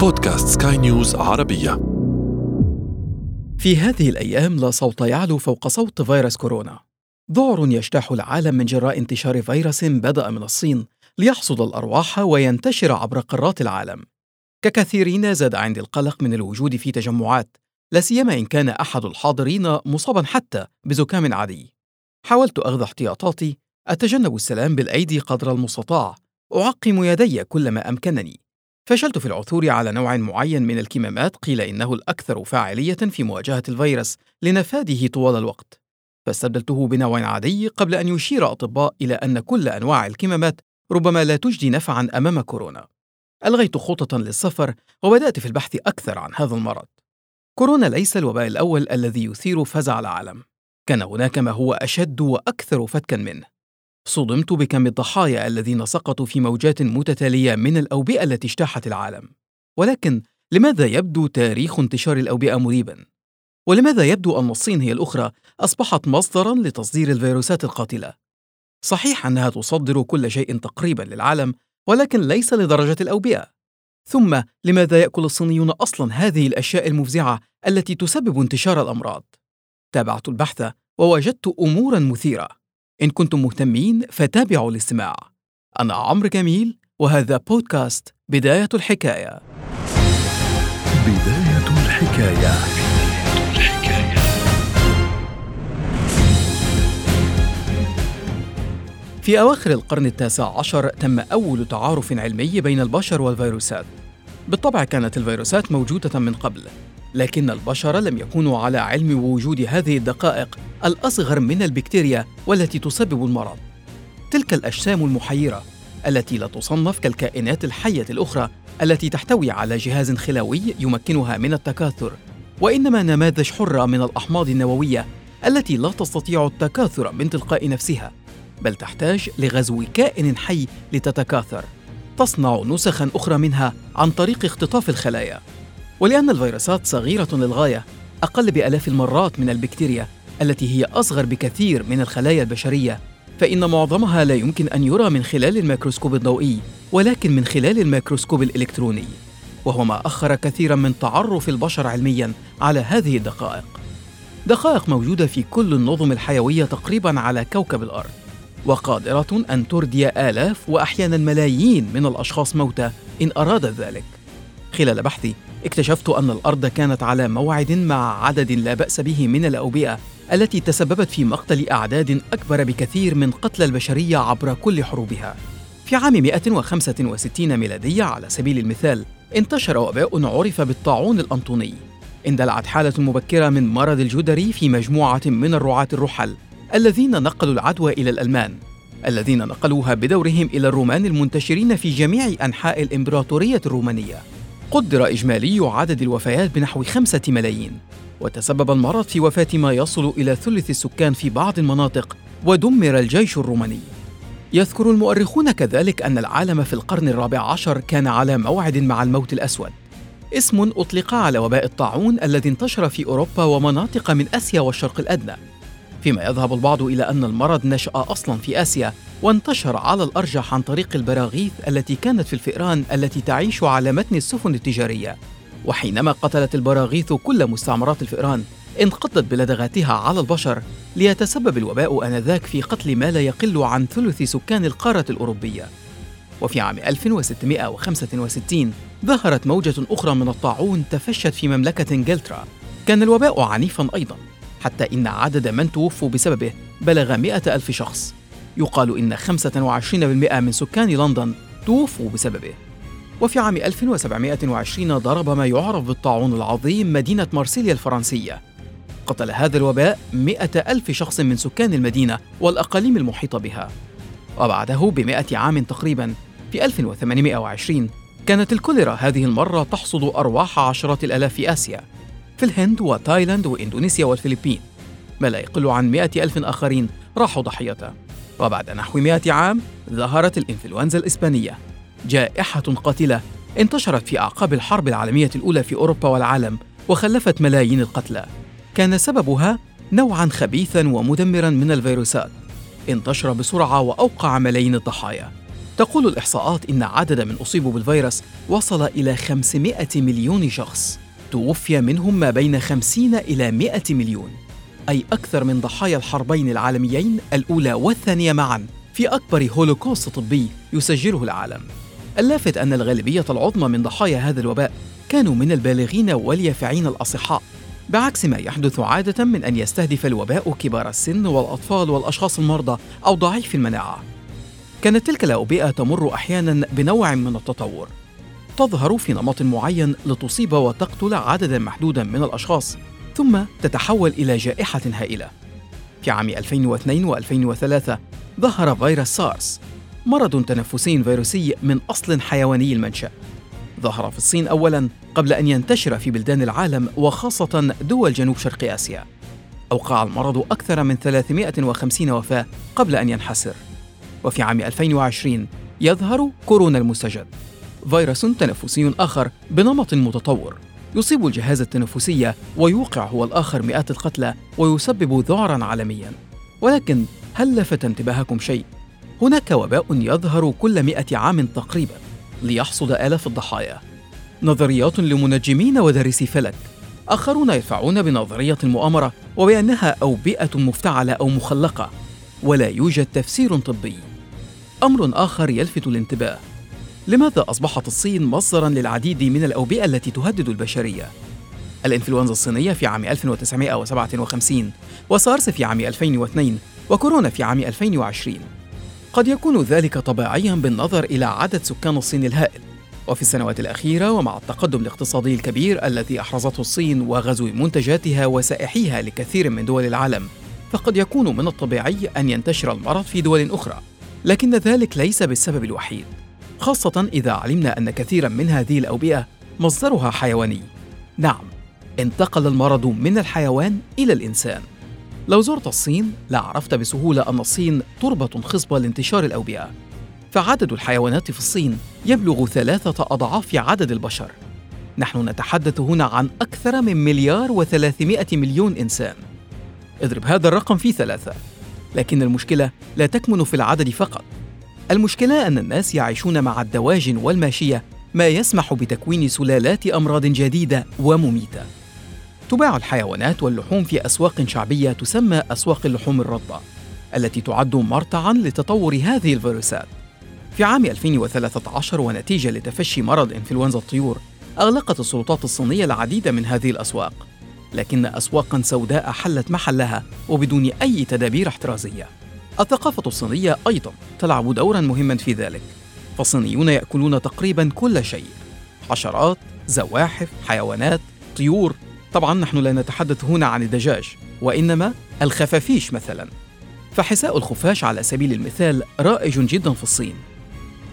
بودكاست سكاي نيوز عربية. في هذه الأيام لا صوت يعلو فوق صوت فيروس كورونا. ذعر يجتاح العالم من جراء انتشار فيروس بدأ من الصين ليحصد الأرواح وينتشر عبر قارات العالم. ككثيرين زاد عندي القلق من الوجود في تجمعات لا سيما إن كان أحد الحاضرين مصابا حتى بزكام عادي. حاولت أخذ احتياطاتي أتجنب السلام بالأيدي قدر المستطاع. أعقم يدي كلما أمكنني. فشلت في العثور على نوع معين من الكمامات قيل إنه الأكثر فاعلية في مواجهة الفيروس لنفاذه طوال الوقت فاستبدلته بنوع عادي قبل أن يشير أطباء إلى أن كل أنواع الكمامات ربما لا تجدي نفعا أمام كورونا. ألغيت خططا للسفر وبدأت في البحث أكثر عن هذا المرض. كورونا ليس الوباء الأول الذي يثير فزع العالم. كان هناك ما هو أشد وأكثر فتكا منه. صدمت بكم الضحايا الذين سقطوا في موجات متتالية من الأوبئة التي اجتاحت العالم. ولكن لماذا يبدو تاريخ انتشار الأوبئة مريبا؟ ولماذا يبدو أن الصين هي الأخرى أصبحت مصدرا لتصدير الفيروسات القاتلة؟ صحيح أنها تصدر كل شيء تقريبا للعالم ولكن ليس لدرجة الأوبئة. ثم لماذا يأكل الصينيون أصلا هذه الأشياء المفزعة التي تسبب انتشار الأمراض؟ تابعت البحث ووجدت امورا مثيرة. إن كنتم مهتمين فتابعوا الاستماع. أنا عمرو جميل وهذا بودكاست بداية الحكاية. بداية الحكاية. في أواخر القرن التاسع عشر تم أول تعارف علمي بين البشر والفيروسات. بالطبع كانت الفيروسات موجودة من قبل. لكن البشر لم يكونوا على علم بوجود هذه الدقائق الأصغر من البكتيريا والتي تسبب المرض. تلك الأجسام المحيرة التي لا تصنف كالكائنات الحية الأخرى التي تحتوي على جهاز خلوي يمكنها من التكاثر وإنما نماذج حرة من الأحماض النووية التي لا تستطيع التكاثر من تلقاء نفسها بل تحتاج لغزو كائن حي لتتكاثر تصنع نسخا أخرى منها عن طريق اختطاف الخلايا. ولأن الفيروسات صغيرة للغاية أقل بآلاف المرات من البكتيريا التي هي أصغر بكثير من الخلايا البشرية. فإن معظمها لا يمكن أن يرى من خلال الميكروسكوب الضوئي ولكن من خلال الميكروسكوب الإلكتروني. وهو ما أخر كثيرا من تعرف البشر علميا على هذه الدقائق. دقائق موجودة في كل النظم الحيوية تقريبا على كوكب الأرض. وقادرة أن تردي آلاف وأحيانا ملايين من الأشخاص موتى إن أراد ذلك. خلال بحثي اكتشفت أن الأرض كانت على موعد مع عدد لا بأس به من الأوبئة التي تسببت في مقتل أعداد أكبر بكثير من قتل البشرية عبر كل حروبها. في عام 165 ميلادية على سبيل المثال، انتشر وباء عرف بالطاعون الأنطوني. اندلعت حالة مبكرة من مرض الجدري في مجموعة من الرعاة الرحل الذين نقلوا العدوى إلى الألمان، الذين نقلوها بدورهم إلى الرومان المنتشرين في جميع أنحاء الإمبراطورية الرومانية. قدر إجمالي عدد الوفيات بنحو خمسة ملايين. وتسبب المرض في وفاة ما يصل إلى ثلث السكان في بعض المناطق ودمر الجيش الروماني. يذكر المؤرخون كذلك أن العالم في القرن الرابع عشر كان على موعد مع الموت الأسود. اسم أطلق على وباء الطاعون الذي انتشر في أوروبا ومناطق من آسيا والشرق الأدنى. فيما يذهب البعض إلى أن المرض نشأ أصلا في آسيا وانتشر على الأرجح عن طريق البراغيث التي كانت في الفئران التي تعيش على متن السفن التجارية. وحينما قتلت البراغيث كل مستعمرات الفئران انقضت بلدغاتها على البشر ليتسبب الوباء آنذاك في قتل ما لا يقل عن ثلث سكان القارة الأوروبية. وفي عام 1665 ظهرت موجة أخرى من الطاعون تفشت في مملكة إنجلترا كان الوباء عنيفا أيضا. حتى إن عدد من توفوا بسببه بلغ مئة ألف شخص. يقال إن 25% من سكان لندن توفوا بسببه. وفي عام 1720 ضرب ما يعرف بالطاعون العظيم مدينة مارسيليا الفرنسية. قتل هذا الوباء مئة ألف شخص من سكان المدينة والأقاليم المحيطة بها. وبعده بمئة عام تقريبا في 1820 كانت الكوليرا هذه المرة تحصد أرواح عشرات الآلاف في آسيا. في الهند وتايلاند وإندونيسيا والفلبين ما لا يقل عن مئة ألف آخرين راحوا ضحيته. وبعد نحو مئة عام ظهرت الإنفلونزا الإسبانية. جائحة قاتلة انتشرت في أعقاب الحرب العالمية الأولى في أوروبا والعالم وخلفت ملايين القتلى. كان سببها نوعا خبيثا ومدمرا من الفيروسات. انتشر بسرعة وأوقع ملايين الضحايا. تقول الإحصاءات إن عدد من أصيبوا بالفيروس وصل إلى 500 مليون شخص. توفي منهم ما بين 50 إلى 100 مليون أي أكثر من ضحايا الحربين العالميين الأولى والثانية معا في أكبر هولوكوست طبي يسجله العالم. اللافت أن الغالبية العظمى من ضحايا هذا الوباء كانوا من البالغين واليافعين الأصحاء بعكس ما يحدث عادة من أن يستهدف الوباء كبار السن والأطفال والأشخاص المرضى أو ضعيف المناعة. كانت تلك الأوبئة تمر أحيانا بنوع من التطور. تظهر في نمط معين لتصيب وتقتل عددا محدودا من الأشخاص ثم تتحول إلى جائحة هائلة. في عام 2002 و2003 ظهر فيروس سارس مرض تنفسي فيروسي من أصل حيواني المنشأ. ظهر في الصين أولاً قبل أن ينتشر في بلدان العالم وخاصة دول جنوب شرق آسيا. أوقع المرض أكثر من 350 وفاة قبل أن ينحسر. وفي عام 2020 يظهر كورونا المستجد. فيروس تنفسي آخر بنمط متطور. يصيب الجهاز التنفسي ويوقع هو الآخر مئات القتلى ويسبب ذعرا عالميا. ولكن هل لفت انتباهكم شيء؟ هناك وباء يظهر كل مئة عام تقريبا ليحصد آلاف الضحايا. نظريات لمنجمين ودارسي فلك. آخرون يدفعون بنظرية المؤامرة وبأنها أوبئة مفتعلة أو مخلقة. ولا يوجد تفسير طبي. أمر آخر يلفت الانتباه. لماذا أصبحت الصين مصدرا للعديد من الأوبئة التي تهدد البشرية؟ الإنفلونزا الصينية في عام 1957 وسارس في عام 2002 وكورونا في عام 2020 قد يكون ذلك طبيعيا بالنظر إلى عدد سكان الصين الهائل. وفي السنوات الأخيرة ومع التقدم الاقتصادي الكبير الذي أحرزته الصين وغزو منتجاتها وسائحيها لكثير من دول العالم فقد يكون من الطبيعي أن ينتشر المرض في دول أخرى لكن ذلك ليس بالسبب الوحيد. خاصة إذا علمنا أن كثيرا من هذه الأوبئة مصدرها حيواني. نعم انتقل المرض من الحيوان إلى الإنسان. لو زرت الصين لعرفت بسهولة أن الصين تربة خصبة لانتشار الأوبئة. فعدد الحيوانات في الصين يبلغ ثلاثة أضعاف عدد البشر. نحن نتحدث هنا عن أكثر من مليار وثلاثمائة مليون إنسان. اضرب هذا الرقم في ثلاثة لكن المشكلة لا تكمن في العدد فقط. المشكلة أن الناس يعيشون مع الدواجن والماشية ما يسمح بتكوين سلالات أمراض جديدة ومميتة. تباع الحيوانات واللحوم في أسواق شعبية تسمى أسواق اللحوم الرطبة التي تعد مرتعا لتطور هذه الفيروسات. في عام 2013 ونتيجة لتفشي مرض إنفلونزا الطيور أغلقت السلطات الصينية العديد من هذه الأسواق لكن أسواقا سوداء حلت محلها وبدون أي تدابير احترازية. الثقافة الصينية أيضا تلعب دورا مهما في ذلك. فالصينيون يأكلون تقريبا كل شيء. حشرات، زواحف، حيوانات، طيور. طبعا نحن لا نتحدث هنا عن الدجاج وإنما الخفافيش مثلا. فحساء الخفاش على سبيل المثال رائج جدا في الصين.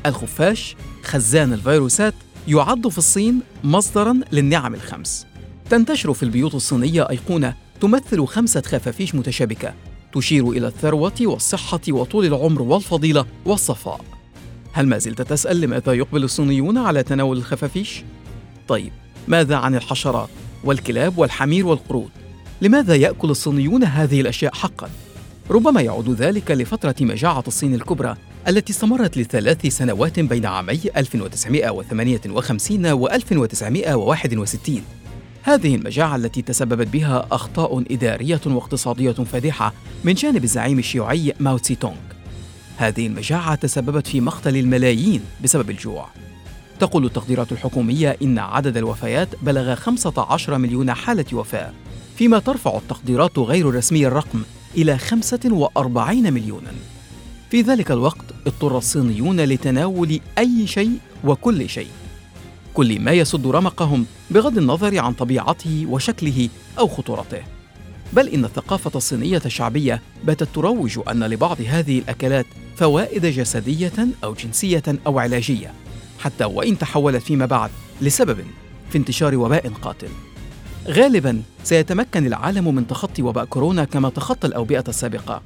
الخفاش خزان الفيروسات يعد في الصين مصدرا للنعم الخمس. تنتشر في البيوت الصينية أيقونة تمثل خمسة خفافيش متشابكة. تشير إلى الثروة والصحة وطول العمر والفضيلة والصفاء هل ما زلت تسأل لماذا يقبل الصينيون على تناول الخفافيش؟ طيب ماذا عن الحشرات والكلاب والحمير والقرود؟ لماذا يأكل الصينيون هذه الأشياء حقا؟ ربما يعود ذلك لفترة مجاعة الصين الكبرى التي استمرت لثلاث سنوات بين عامي 1958 و 1961 هذه المجاعة التي تسببت بها أخطاء إدارية واقتصادية فادحة من جانب الزعيم الشيوعي ماو تسي تونغ هذه المجاعة تسببت في مقتل الملايين بسبب الجوع. تقول التقديرات الحكومية إن عدد الوفيات بلغ 15 مليون حالة وفاة فيما ترفع التقديرات غير الرسمية الرقم إلى 45 مليونا. في ذلك الوقت اضطر الصينيون لتناول أي شيء وكل شيء. كل ما يسد رمقهم بغض النظر عن طبيعته وشكله أو خطورته. بل إن الثقافة الصينية الشعبية باتت تروج أن لبعض هذه الأكلات فوائد جسدية أو جنسية أو علاجية حتى وإن تحولت فيما بعد لسبب في انتشار وباء قاتل. غالبا سيتمكن العالم من تخطي وباء كورونا كما تخطى الأوبئة السابقة.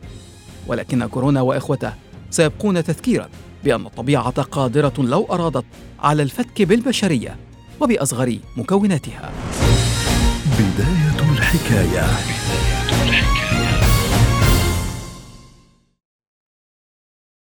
ولكن كورونا وإخوته سيبقون تذكيرا. بأن الطبيعة قادرة لو أرادت على الفتك بالبشرية وبأصغر مكوناتها. بداية الحكاية.